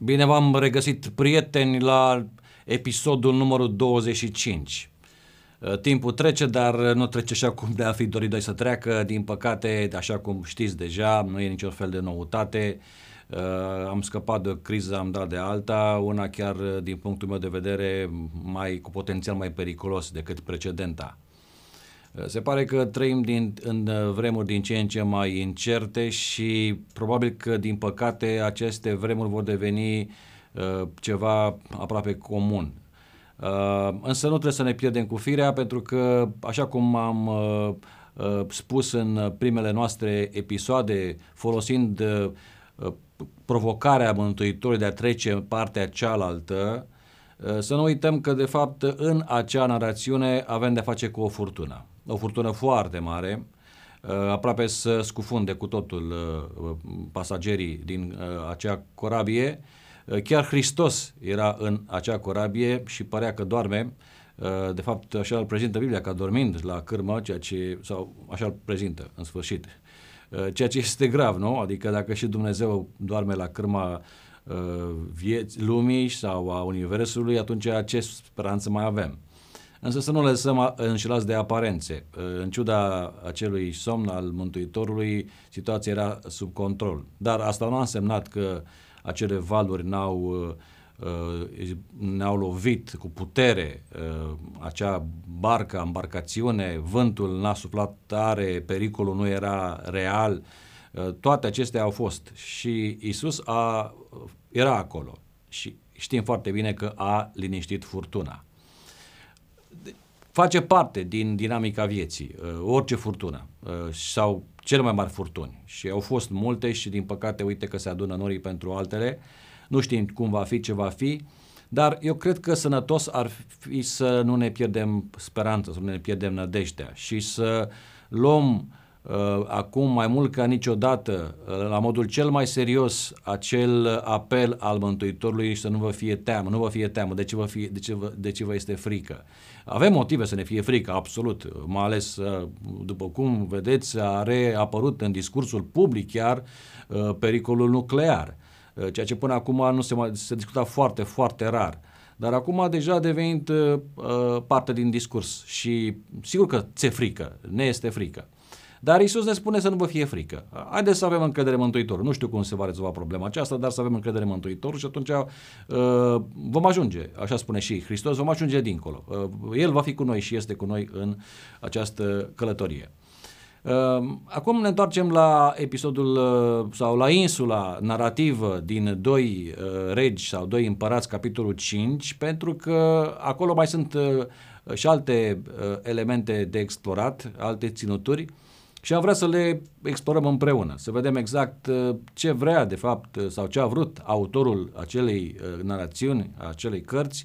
Bine v-am regăsit, prieteni, la episodul numărul 25. Uh, timpul trece, dar nu trece așa cum de-a fi dorit doi să treacă. Din păcate, așa cum știți deja, nu e niciun fel de noutate. Uh, am scăpat de o criză, am dat de alta, una chiar, din punctul meu de vedere, mai cu potențial mai periculos decât precedenta. Uh, se pare că trăim din, în vremuri din ce în ce mai incerte și probabil că, din păcate, aceste vremuri vor deveni uh, ceva aproape comun. Uh, însă nu trebuie să ne pierdem cu firea pentru că, așa cum am uh, uh, spus în primele noastre episoade, folosind uh, provocarea Mântuitorului de a trece în partea cealaltă, uh, să nu uităm că, de fapt, în acea narațiune avem de-a face cu o furtună o furtună foarte mare, uh, aproape să scufunde cu totul uh, pasagerii din uh, acea corabie. Chiar Hristos era în acea corabie și părea că doarme. De fapt, așa îl prezintă Biblia, ca dormind la cârmă, ceea ce, sau așa îl prezintă, în sfârșit. Ceea ce este grav, nu? Adică dacă și Dumnezeu doarme la cârma vieți, lumii sau a Universului, atunci ce speranță mai avem? Însă să nu le lăsăm înșelați de aparențe. În ciuda acelui somn al Mântuitorului, situația era sub control. Dar asta nu a însemnat că acele valuri n-au, uh, ne-au lovit cu putere uh, acea barcă, embarcațiune, vântul n-a suflat tare, pericolul nu era real, uh, toate acestea au fost și Isus a, era acolo și știm foarte bine că a liniștit furtuna face parte din dinamica vieții, uh, orice furtună uh, sau cele mai mari furtuni. Și au fost multe și din păcate uite că se adună norii pentru altele. Nu știm cum va fi, ce va fi, dar eu cred că sănătos ar fi să nu ne pierdem speranța, să nu ne pierdem nădejdea și să luăm uh, acum mai mult ca niciodată, uh, la modul cel mai serios, acel apel al Mântuitorului și să nu vă fie teamă, nu vă fie teamă, de ce vă, fie, de ce vă, de ce vă este frică. Avem motive să ne fie frică, absolut, mai ales, uh, după cum vedeți, a reapărut în discursul public chiar uh, pericolul nuclear, uh, ceea ce până acum nu se, mai, se discuta foarte, foarte rar. Dar acum deja a devenit uh, parte din discurs și sigur că ți-e frică, ne este frică. Dar Isus ne spune să nu vă fie frică. Haideți să avem încredere în Mântuitor. Nu știu cum se va rezolva problema aceasta, dar să avem încredere în Mântuitor și atunci uh, vom ajunge, așa spune și Hristos, vom ajunge dincolo. Uh, El va fi cu noi și este cu noi în această călătorie. Uh, acum ne întoarcem la episodul uh, sau la insula narrativă din Doi uh, Regi sau Doi Împărați, capitolul 5, pentru că acolo mai sunt uh, și alte uh, elemente de explorat, alte ținuturi și am vrea să le explorăm împreună, să vedem exact uh, ce vrea de fapt uh, sau ce a vrut autorul acelei uh, narațiuni, acelei cărți,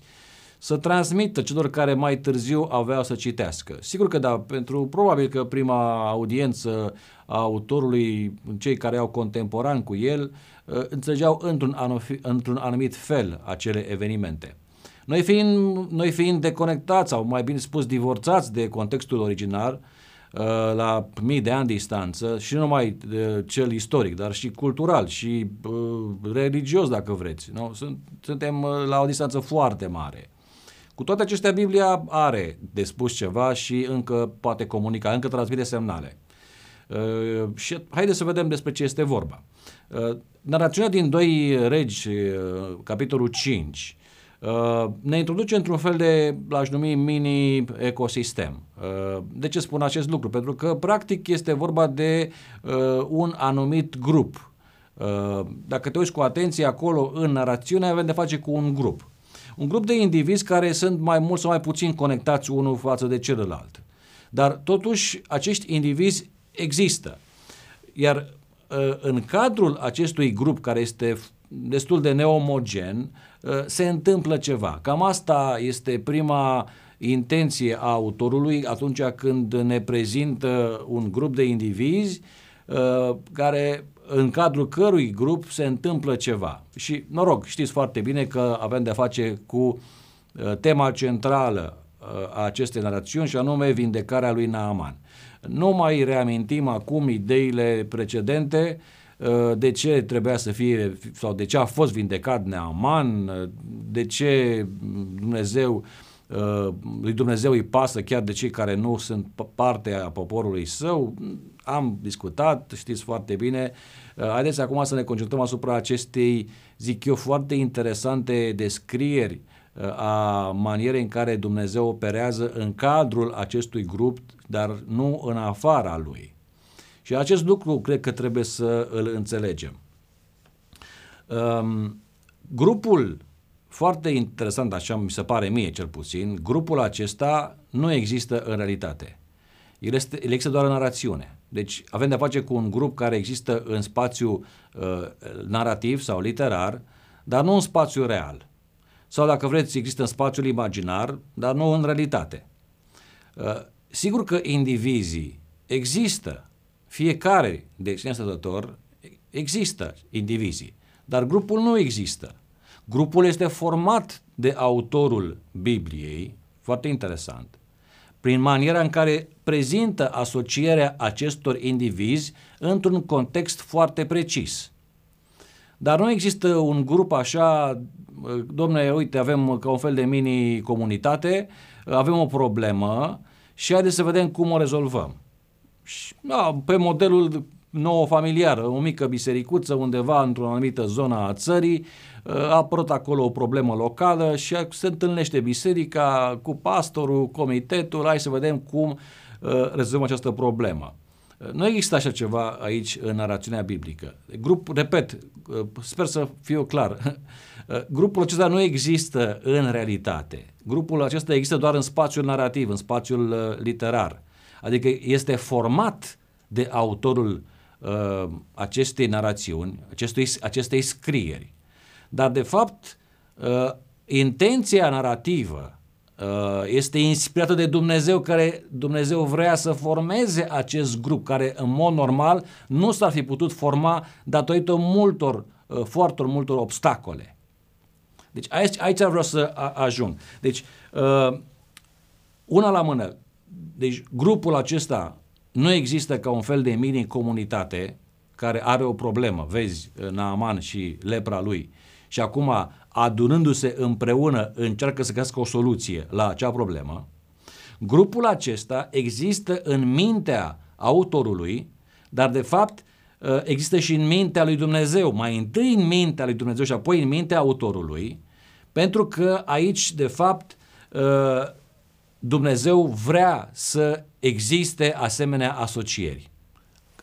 să transmită celor care mai târziu aveau să citească. Sigur că da, pentru probabil că prima audiență a autorului, cei care au contemporan cu el, înțelegeau într-un, într-un anumit fel acele evenimente. Noi fiind, noi fiind deconectați sau mai bine spus divorțați de contextul original, Uh, la mii de ani distanță și nu numai uh, cel istoric, dar și cultural și uh, religios, dacă vreți. Nu? Sunt, suntem la o distanță foarte mare. Cu toate acestea, Biblia are de spus ceva și încă poate comunica, încă transmite semnale. Uh, și haideți să vedem despre ce este vorba. Uh, narațiunea din 2 Regi, uh, capitolul 5, Uh, ne introduce într-un fel de, l-aș numi, mini-ecosistem. Uh, de ce spun acest lucru? Pentru că, practic, este vorba de uh, un anumit grup. Dacă te uiți cu atenție acolo, în narațiune, avem de face cu un grup. Un grup de indivizi care sunt mai mult sau mai puțin conectați unul față de celălalt. Dar, totuși, acești indivizi există. Iar în cadrul acestui grup, care este destul de neomogen, uh, se întâmplă ceva. Cam asta este prima intenție a autorului atunci când ne prezintă un grup de indivizi uh, care în cadrul cărui grup se întâmplă ceva. Și, noroc, știți foarte bine că avem de-a face cu uh, tema centrală a acestei narațiuni și anume vindecarea lui Naaman. Nu mai reamintim acum ideile precedente uh, uh, de ce trebuia să fie sau de ce a fost vindecat Neaman, uh, de ce Dumnezeu lui Dumnezeu îi pasă chiar de cei care nu sunt parte a poporului său. Am discutat, știți foarte bine. Haideți acum să ne concentrăm asupra acestei, zic eu, foarte interesante descrieri a manierei în care Dumnezeu operează în cadrul acestui grup, dar nu în afara lui. Și acest lucru cred că trebuie să îl înțelegem. Um, grupul, foarte interesant, așa mi se pare mie cel puțin, grupul acesta nu există în realitate. El, este, el există doar în narațiune. Deci avem de-a face cu un grup care există în spațiu uh, narrativ sau literar, dar nu în spațiu real sau dacă vreți, există în spațiul imaginar, dar nu în realitate. Uh, sigur că indivizii există, fiecare de sine stătător există indivizii, dar grupul nu există. Grupul este format de autorul Bibliei, foarte interesant, prin maniera în care prezintă asocierea acestor indivizi într-un context foarte precis. Dar nu există un grup așa domne, uite, avem ca un fel de mini-comunitate, avem o problemă și haideți să vedem cum o rezolvăm. Și, da, pe modelul nouă familiar, o mică bisericuță undeva într-o anumită zonă a țării, a apărut acolo o problemă locală și se întâlnește biserica cu pastorul, comitetul, hai să vedem cum uh, rezolvăm această problemă. Nu există așa ceva aici în narațiunea biblică. Grup, repet, sper să fiu clar, grupul acesta nu există în realitate. Grupul acesta există doar în spațiul narrativ, în spațiul uh, literar. Adică este format de autorul uh, acestei narațiuni, acestui, acestei scrieri. Dar, de fapt, uh, intenția narrativă Uh, este inspirată de Dumnezeu care Dumnezeu vrea să formeze acest grup care în mod normal nu s-ar fi putut forma datorită multor, uh, foarte multor obstacole. Deci aici, aici vreau să ajung. Deci uh, una la mână, deci grupul acesta nu există ca un fel de mini-comunitate care are o problemă, vezi, Naaman și lepra lui, și acum adunându-se împreună încearcă să găsească o soluție la acea problemă, grupul acesta există în mintea autorului, dar de fapt ă, există și în mintea lui Dumnezeu, mai întâi în mintea lui Dumnezeu și apoi în mintea autorului, pentru că aici, de fapt, ă, Dumnezeu vrea să existe asemenea asocieri.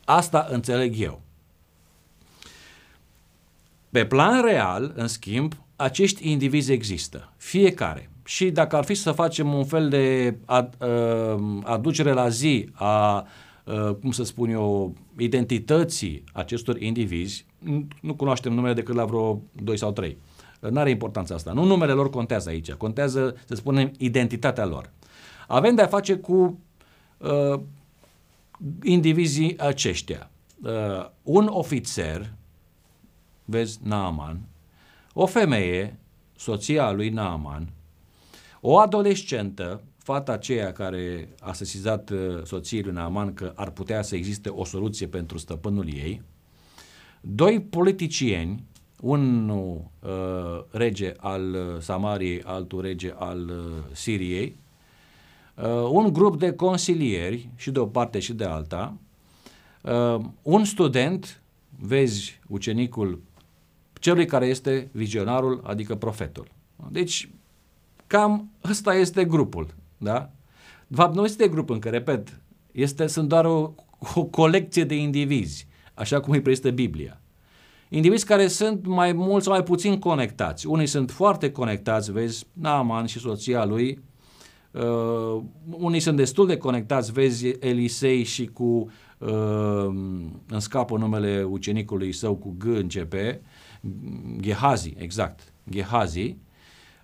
Asta înțeleg eu. Pe plan real, în schimb, acești indivizi există, fiecare. Și dacă ar fi să facem un fel de ad, uh, aducere la zi a, uh, cum să spun eu, identității acestor indivizi, nu cunoaștem numele decât la vreo 2 sau 3. Nu are importanța asta. Nu numele lor contează aici, contează, să spunem, identitatea lor. Avem de a face cu uh, indivizii aceștia. Uh, un ofițer vezi Naaman, o femeie, soția lui Naaman, o adolescentă, fata aceea care a sesizat uh, soției lui Naaman că ar putea să existe o soluție pentru stăpânul ei, doi politicieni, unul uh, rege al uh, Samariei, altul rege al uh, Siriei, uh, un grup de consilieri și de o parte și de alta, uh, un student, vezi ucenicul celui care este vizionarul, adică profetul. Deci, cam ăsta este grupul, da? De fapt, nu este grup încă, repet, este, sunt doar o, o colecție de indivizi, așa cum îi prezintă Biblia. Indivizi care sunt mai mult sau mai puțin conectați. Unii sunt foarte conectați, vezi, Naaman și soția lui, uh, unii sunt destul de conectați, vezi Elisei și cu, uh, în scapă numele ucenicului său cu G începe, Gehazi, exact, Gehazi,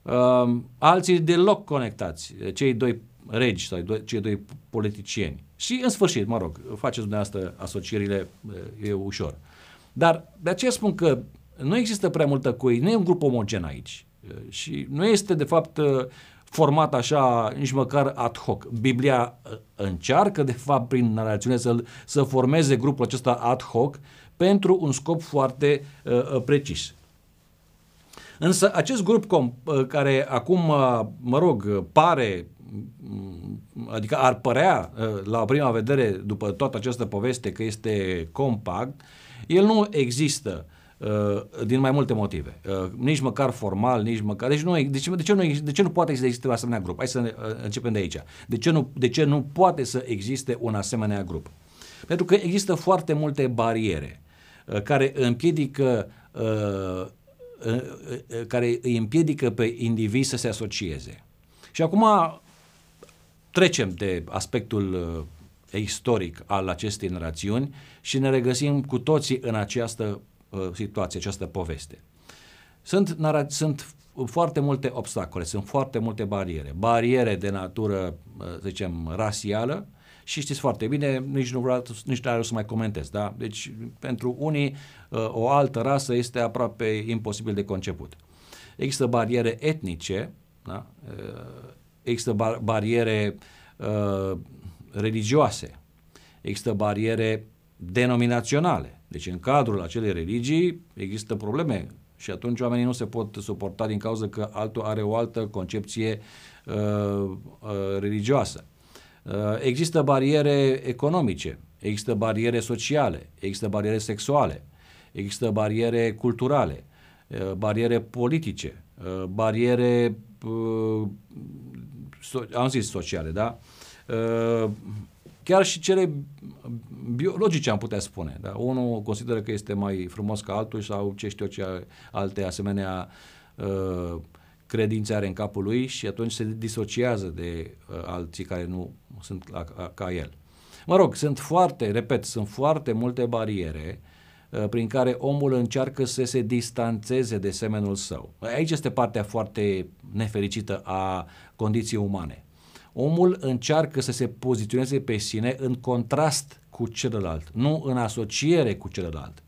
uh, alții deloc conectați, cei doi regi sau doi, cei doi politicieni. Și în sfârșit, mă rog, faceți dumneavoastră asocierile, e ușor. Dar de aceea spun că nu există prea multă coi, nu e un grup omogen aici. Și nu este, de fapt, format așa, nici măcar ad hoc. Biblia încearcă, de fapt, prin narațiune să, să formeze grupul acesta ad hoc pentru un scop foarte uh, precis. Însă acest grup com- care acum, mă rog, pare adică ar părea la prima vedere după toată această poveste că este compact, el nu există din mai multe motive. Nici măcar formal, nici măcar... Deci, nu, de, ce, de, ce nu, de ce nu poate să existe un asemenea grup? Hai să începem de aici. De ce, nu, de ce nu poate să existe un asemenea grup? Pentru că există foarte multe bariere care împiedică care îi împiedică pe indivizi să se asocieze. Și acum trecem de aspectul uh, istoric al acestei narațiuni și ne regăsim cu toții în această uh, situație, această poveste. Sunt, nara- sunt foarte multe obstacole, sunt foarte multe bariere. Bariere de natură, uh, să zicem, rasială și știți foarte bine, nici nu vreau nici nu să mai comentez, da? Deci, pentru unii, uh, o altă rasă este aproape imposibil de conceput. Există bariere etnice, da? Uh, există bar- bariere uh, religioase, există bariere denominaționale. Deci în cadrul acelei religii există probleme și atunci oamenii nu se pot suporta din cauza că altul are o altă concepție uh, uh, religioasă. Uh, există bariere economice, există bariere sociale, există bariere sexuale, există bariere culturale, uh, bariere politice, uh, bariere so, am zis sociale, da? Uh, chiar și cele biologice am putea spune. Da? Unul consideră că este mai frumos ca altul sau ce știu ce alte asemenea uh, credințe are în capul lui și atunci se disociază de uh, alții care nu sunt la, ca el. Mă rog, sunt foarte, repet, sunt foarte multe bariere uh, prin care omul încearcă să se distanțeze de semenul său. Aici este partea foarte nefericită a condiției umane. Omul încearcă să se poziționeze pe sine în contrast cu celălalt, nu în asociere cu celălalt.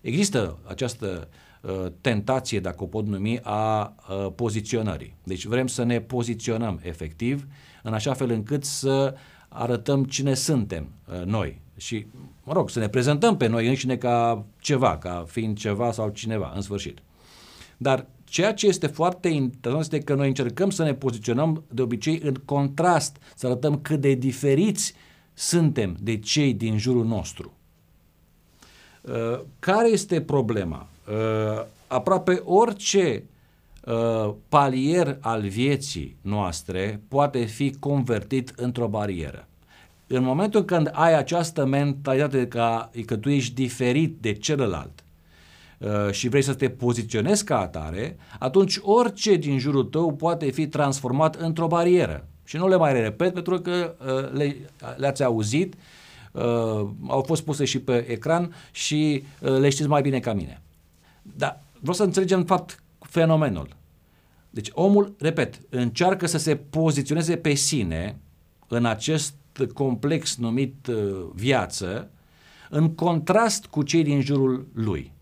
Există această uh, tentație, dacă o pot numi, a uh, poziționării. Deci vrem să ne poziționăm efectiv în așa fel încât să arătăm cine suntem uh, noi și, mă rog, să ne prezentăm pe noi înșine ca ceva, ca fiind ceva sau cineva, în sfârșit. Dar ceea ce este foarte interesant este că noi încercăm să ne poziționăm de obicei în contrast, să arătăm cât de diferiți suntem de cei din jurul nostru. Uh, care este problema? Uh, aproape orice uh, palier al vieții noastre poate fi convertit într-o barieră. În momentul când ai această mentalitate că, că tu ești diferit de celălalt, Uh, și vrei să te poziționezi ca atare, atunci orice din jurul tău poate fi transformat într-o barieră. Și nu le mai repet pentru că uh, le, le-ați auzit, uh, au fost puse și pe ecran și le știți mai bine ca mine. Dar vreau să înțelegem în fapt fenomenul. Deci omul, repet, încearcă să se poziționeze pe sine în acest complex numit viață, în contrast cu cei din jurul lui.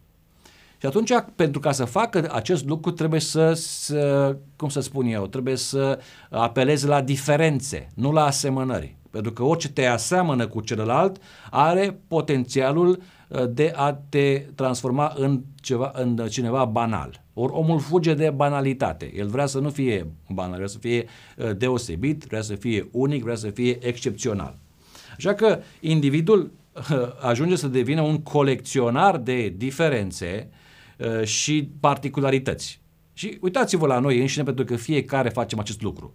Și atunci, pentru ca să facă acest lucru, trebuie să, să cum să spun eu, trebuie să apelezi la diferențe, nu la asemănări. Pentru că orice te aseamănă cu celălalt are potențialul uh, de a te transforma în, ceva, în cineva banal. Ori omul fuge de banalitate. El vrea să nu fie banal, vrea să fie uh, deosebit, vrea să fie unic, vrea să fie excepțional. Așa că individul uh, ajunge să devină un colecționar de diferențe uh, Uh, și particularități. Și uitați-vă la noi înșine pentru că fiecare facem acest lucru.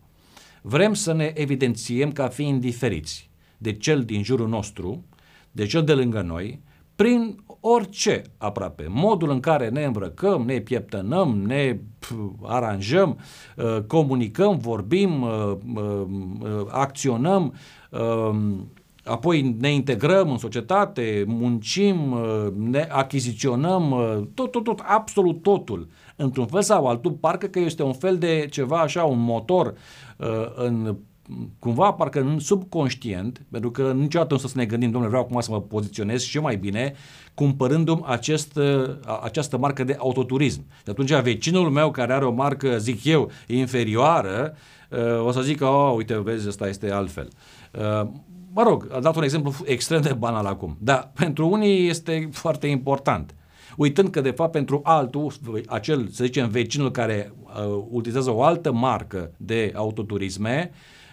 Vrem să ne evidențiem ca fiind diferiți de cel din jurul nostru, de cel de lângă noi, prin orice aproape. Modul în care ne îmbrăcăm, ne pieptănăm, ne pf, aranjăm, uh, comunicăm, vorbim, uh, acționăm, apoi ne integrăm în societate, muncim, uh, ne achiziționăm, uh, tot, tot, tot, absolut totul, într-un fel sau altul, parcă că este un fel de ceva așa, un motor uh, în cumva parcă în subconștient, pentru că niciodată nu să ne gândim, domnule, vreau acum să mă poziționez și mai bine, cumpărându-mi acest, această marcă de autoturism. Și atunci vecinul meu care are o marcă, zic eu, inferioară, o să zică, oh, uite, vezi, asta este altfel mă rog, a dat un exemplu extrem de banal acum, dar pentru unii este foarte important. Uitând că, de fapt, pentru altul, acel, să zicem, vecinul care uh, utilizează o altă marcă de autoturisme,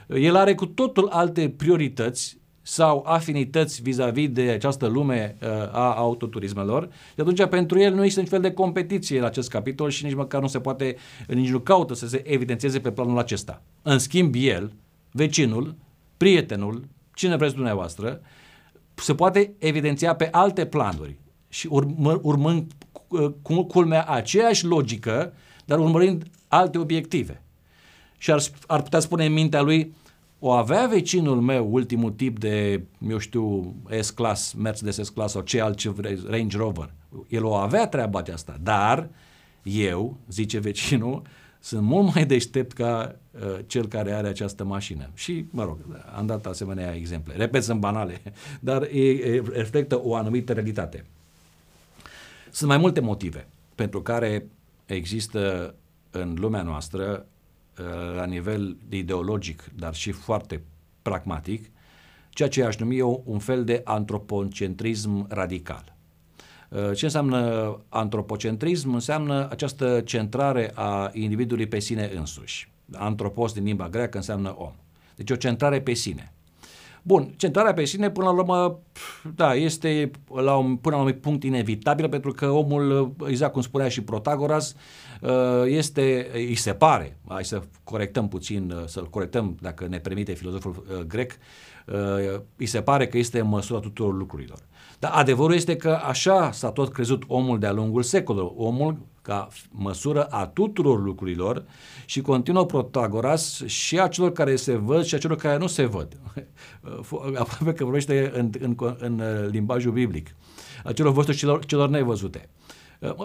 el are cu totul alte priorități sau afinități vis-a-vis de această lume uh, a autoturismelor și atunci pentru el nu există niciun fel de competiție în acest capitol și nici măcar nu se poate, nici nu caută să se evidențieze pe planul acesta. În schimb, el, vecinul, prietenul, cine vreți dumneavoastră, se poate evidenția pe alte planuri și urmă, urmând cu culmea aceeași logică, dar urmărind alte obiective. Și ar, ar putea spune în mintea lui, o avea vecinul meu ultimul tip de, eu știu, S-Class, Mercedes S-Class sau ce altceva, Range Rover. El o avea treaba aceasta, dar eu, zice vecinul, sunt mult mai deștept ca uh, cel care are această mașină. Și, mă rog, am dat asemenea exemple. Repet, sunt banale, dar e, e, reflectă o anumită realitate. Sunt mai multe motive pentru care există în lumea noastră Uh, la nivel ideologic, dar și foarte pragmatic, ceea ce aș numi eu un fel de antropocentrism radical. Uh, ce înseamnă antropocentrism? Înseamnă această centrare a individului pe sine însuși. Antropos din limba greacă înseamnă om. Deci o centrare pe sine. Bun, centrarea pe sine, până la urmă, da, este la un, până la un punct inevitabil, pentru că omul, exact cum spunea și Protagoras, uh, este, îi se pare, hai să corectăm puțin, uh, să-l corectăm, dacă ne permite filozoful uh, grec, îi se pare că este în măsura tuturor lucrurilor. Dar adevărul este că așa s-a tot crezut omul de-a lungul secolului. Omul ca măsură a tuturor lucrurilor și continuă Protagoras și a celor care se văd și a celor care nu se văd. Aproape că vorbește în, în, în limbajul biblic. A celor văzute și celor, celor nevăzute.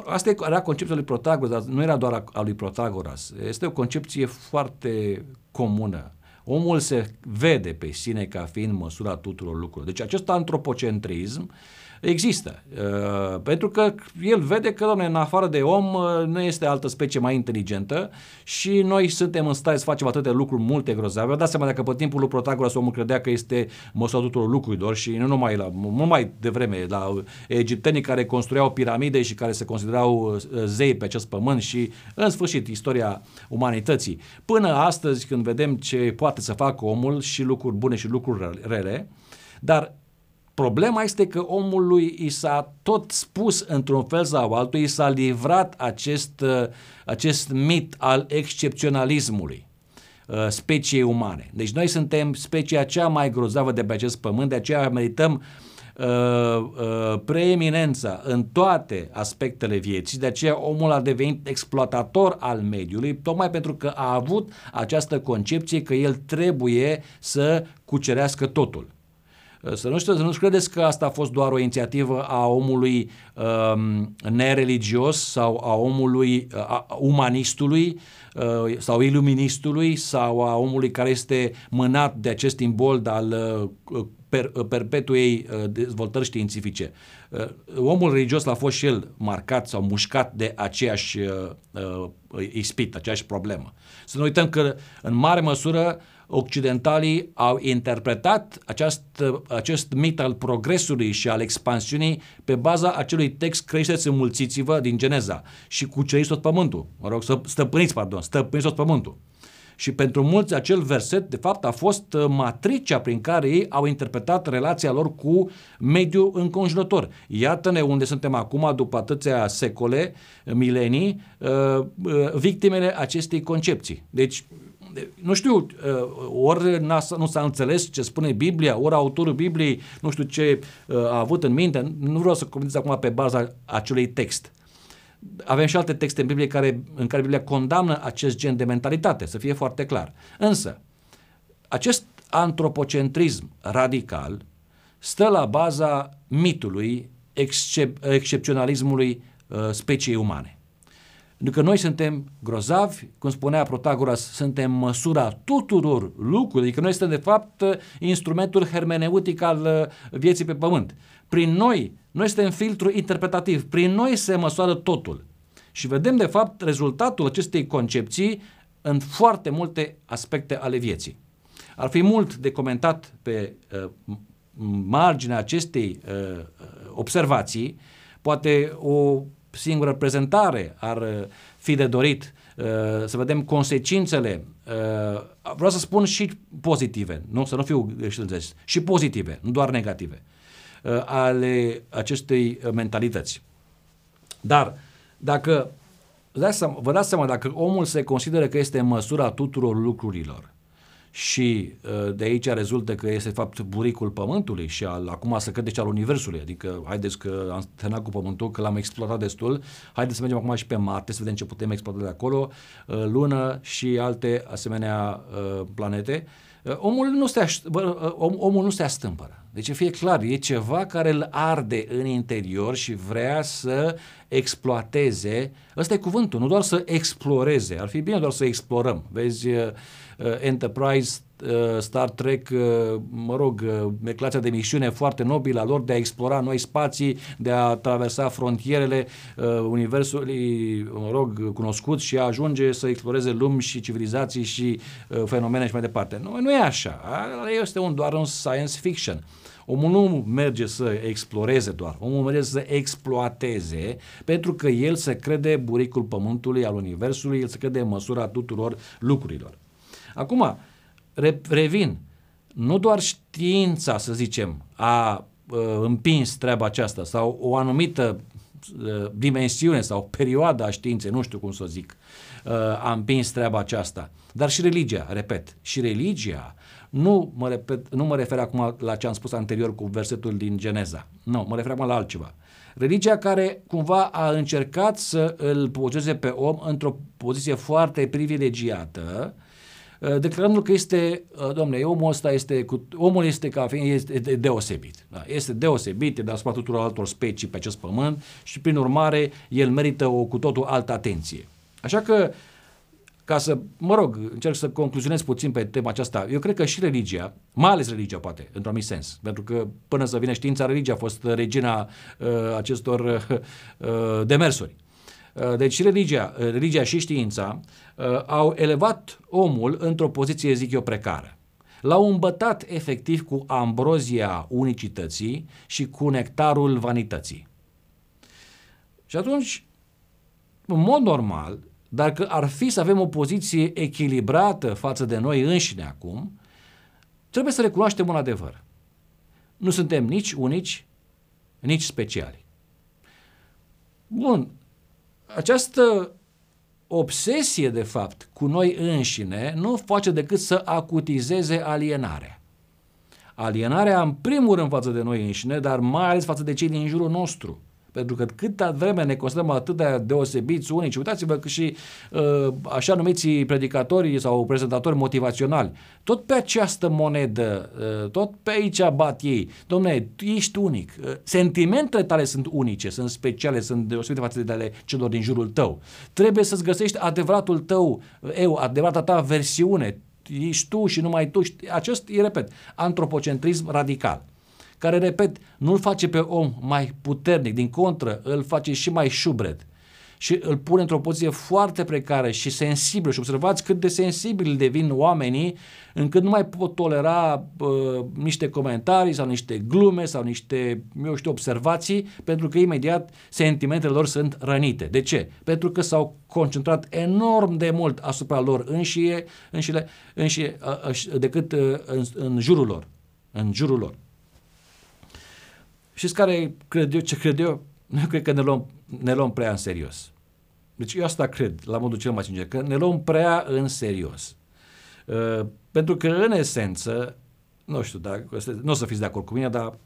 Asta era concepția lui Protagoras, dar nu era doar a lui Protagoras. Este o concepție foarte comună. Omul se vede pe sine ca fiind măsura tuturor lucrurilor. Deci acest antropocentrism uh, Există. Uh, pentru că el vede că, doamne, în afară de om uh, nu este altă specie mai inteligentă și noi suntem în stare să facem atâtea lucruri multe grozave. Vă dați seama dacă pe timpul lui Protagoras omul credea că este măsura tuturor lucrurilor și nu numai la, mult mai devreme, la egiptenii care construiau piramide și care se considerau uh, zei pe acest pământ și, în sfârșit, istoria umanității. Până astăzi, când vedem ce poate să facă omul și lucruri bune și lucruri rele, dar Problema este că omului i s-a tot spus într-un fel sau altul, i s-a livrat acest, uh, acest mit al excepționalismului uh, speciei umane. Deci noi suntem specia cea mai grozavă de pe acest pământ, de aceea merităm uh, uh, preeminența în toate aspectele vieții, de aceea omul a devenit exploatator al mediului, tocmai pentru că a avut această concepție că el trebuie să cucerească totul. Să nu, știu, să nu credeți că asta a fost doar o inițiativă a omului um, nereligios sau a omului a, umanistului uh, sau iluministului sau a omului care este mânat de acest imbold al uh, per, uh, perpetuei uh, dezvoltări științifice. Uh, omul religios a fost și el marcat sau mușcat de aceeași uh, uh, ispit, aceeași problemă. Să nu uităm că în mare măsură occidentalii au interpretat aceast, acest mit al progresului și al expansiunii pe baza acelui text creșteți înmulțiți-vă din Geneza și cuceriți tot pământul. Mă rog, să stăpâniți, pardon, stăpâniți tot pământul. Și pentru mulți acel verset, de fapt, a fost uh, matricea prin care ei au interpretat relația lor cu mediul înconjurător. Iată-ne unde suntem acum, după atâția secole, milenii, uh, uh, victimele acestei concepții. Deci, nu știu, uh, ori nu s-a înțeles ce spune Biblia, ori autorul Bibliei nu știu ce uh, a avut în minte, nu vreau să comentez acum pe baza acelui text. Avem și alte texte în Biblie care, în care Biblia condamnă acest gen de mentalitate, să fie foarte clar. Însă, acest antropocentrism radical stă la baza mitului excep- excepționalismului uh, speciei umane. Pentru că noi suntem grozavi, cum spunea Protagoras, suntem măsura tuturor lucrurilor, adică noi suntem de fapt instrumentul hermeneutic al uh, vieții pe pământ. Prin noi, noi suntem filtru interpretativ, prin noi se măsoară totul. Și vedem de fapt rezultatul acestei concepții în foarte multe aspecte ale vieții. Ar fi mult de comentat pe uh, marginea acestei uh, observații, poate o singură prezentare ar uh, fi de dorit. Uh, să vedem consecințele, uh, vreau să spun și pozitive, nu? Să nu fiu greșit. Și pozitive, nu doar negative, ale acestei mentalități. Dar dacă vă dați seama, dacă omul se consideră că este în măsura tuturor lucrurilor și uh, de aici rezultă că este de fapt buricul Pământului și al, acum să crede și al Universului, adică haideți că am terminat cu Pământul, că l-am exploatat destul, haideți să mergem acum și pe Marte, să vedem ce putem exploata de acolo, uh, Lună și alte asemenea uh, planete. Omul nu se, om, omul nu se astâmpără. Deci fie clar, e ceva care îl arde în interior și vrea să exploateze. Ăsta e cuvântul, nu doar să exploreze. Ar fi bine doar să explorăm. Vezi, Uh, Enterprise, uh, Star Trek, uh, mă rog, declarația de misiune foarte nobilă a lor de a explora noi spații, de a traversa frontierele universului, mă rog, cunoscut și a ajunge să exploreze lumi și civilizații și fenomene și mai departe. Nu, nu e așa. Este un, doar un science fiction. Omul nu merge să exploreze doar, omul merge să exploateze, pentru că el se crede buricul pământului, al universului, el se crede în măsura tuturor lucrurilor. Acum, re, revin, nu doar știința, să zicem, a uh, împins treaba aceasta sau o anumită uh, dimensiune sau perioadă a științei, nu știu cum să o zic, uh, a împins treaba aceasta, dar și religia, repet, și religia nu mă, repet, nu mă refer acum la ce am spus anterior cu versetul din Geneza. Nu, mă refer acum la altceva. Religia care cumva a încercat să îl pozeze pe om într-o poziție foarte privilegiată, Uh, declarându că este, uh, domne, omul ăsta este, cu, omul este ca fiind, este deosebit. Da? Este deosebit de asupra tuturor altor specii pe acest pământ și prin urmare el merită o cu totul altă atenție. Așa că, ca să, mă rog, încerc să concluzionez puțin pe tema aceasta, eu cred că și religia, mai ales religia poate, într-un anumit sens, pentru că până să vină știința, religia a fost regina uh, acestor uh, demersuri. Uh, deci religia, uh, religia și știința uh, au elevat omul într-o poziție, zic eu, precară. L-au îmbătat efectiv cu ambrozia unicității și cu nectarul vanității. Și atunci, în mod normal, dacă ar fi să avem o poziție echilibrată față de noi înșine acum, trebuie să recunoaștem un adevăr. Nu suntem nici unici, nici speciali. Bun, această obsesie, de fapt, cu noi înșine nu face decât să acutizeze alienarea. Alienarea, în primul rând, față de noi înșine, dar mai ales față de cei din jurul nostru. Pentru că câtă vreme ne considerăm atât de deosebiți unici, uitați-vă că și uh, așa numiți predicatori sau prezentatori motivaționali, tot pe această monedă, uh, tot pe aici bat ei. Domne, tu ești unic. Uh, sentimentele tale sunt unice, sunt speciale, sunt deosebite față de ale celor din jurul tău. Trebuie să-ți găsești adevăratul tău, eu, adevărata ta versiune. Ești tu și numai tu. Acest, e, repet, antropocentrism radical care, repet, nu-l face pe om mai puternic, din contră, îl face și mai șubred și îl pune într-o poziție foarte precară și sensibilă și observați cât de sensibili devin oamenii încât nu mai pot tolera uh, niște comentarii sau niște glume sau niște, eu știu, observații pentru că imediat sentimentele lor sunt rănite. De ce? Pentru că s-au concentrat enorm de mult asupra lor înșie, înșile, înșie, uh, uh, decât uh, în, în jurul lor. În jurul lor. Știți care cred eu, ce cred eu? Nu cred că ne luăm, ne luăm prea în serios. Deci eu asta cred, la modul cel mai sincer, că ne luăm prea în serios. Uh, pentru că, în esență, nu știu, dacă, nu o să fiți de acord cu mine, dar,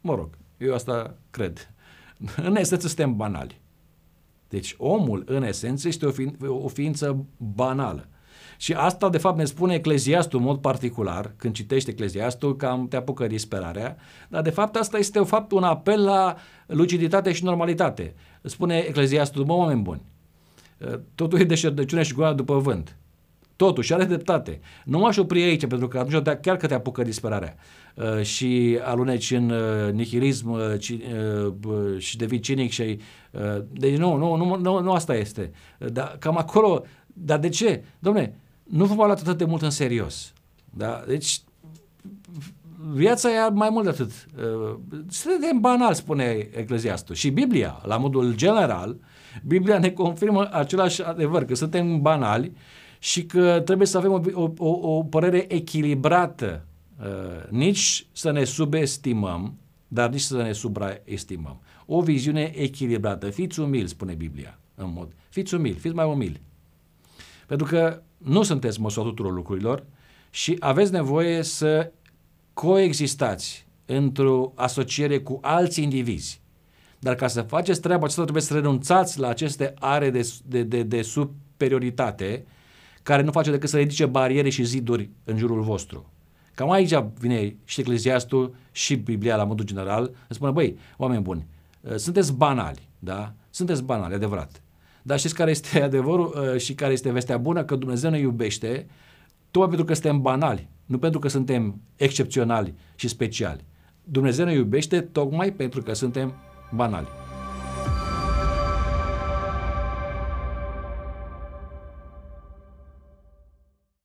mă rog, eu asta cred. În esență suntem banali. Deci omul, în esență, este o, fi, o ființă banală. Și asta, de fapt, ne spune Ecleziastul în mod particular, când citește Ecleziastul, cam te apucă disperarea, dar, de fapt, asta este, de fapt, un apel la luciditate și normalitate. Spune Ecleziastul, mă, oameni buni, totul e deșertăciune și goana după vânt. Totuși, are dreptate. Nu m-aș opri aici, pentru că atunci chiar că te apucă disperarea uh, și aluneci în uh, nihilism uh, ci, uh, și devii cinic și... Uh, deci nu, nu, nu, nu, nu asta este. Dar cam acolo... Dar de ce? Domne, nu vă luat atât de mult în serios. Da? Deci viața e mai mult de atât. Uh, suntem banal, spune Ecleziastul. Și Biblia, la modul general, Biblia ne confirmă același adevăr, că suntem banali și că trebuie să avem o, o, o părere echilibrată, uh, nici să ne subestimăm, dar nici să ne supraestimăm. O viziune echilibrată. Fiți umili, spune Biblia, în mod. Fiți umili, fiți mai umili. Pentru că nu sunteți măsura tuturor lucrurilor și aveți nevoie să coexistați într-o asociere cu alți indivizi. Dar ca să faceți treaba aceasta trebuie să renunțați la aceste are de, de, de, de superioritate care nu face decât să ridice bariere și ziduri în jurul vostru. Cam aici vine și Ecleziastul și Biblia la modul general, îmi spune, băi, oameni buni, uh, sunteți banali, da? Sunteți banali, adevărat. Dar știți care este adevărul uh, și care este vestea bună? Că Dumnezeu ne iubește tocmai pentru că suntem banali, nu pentru că suntem excepționali și speciali. Dumnezeu ne iubește tocmai pentru că suntem banali.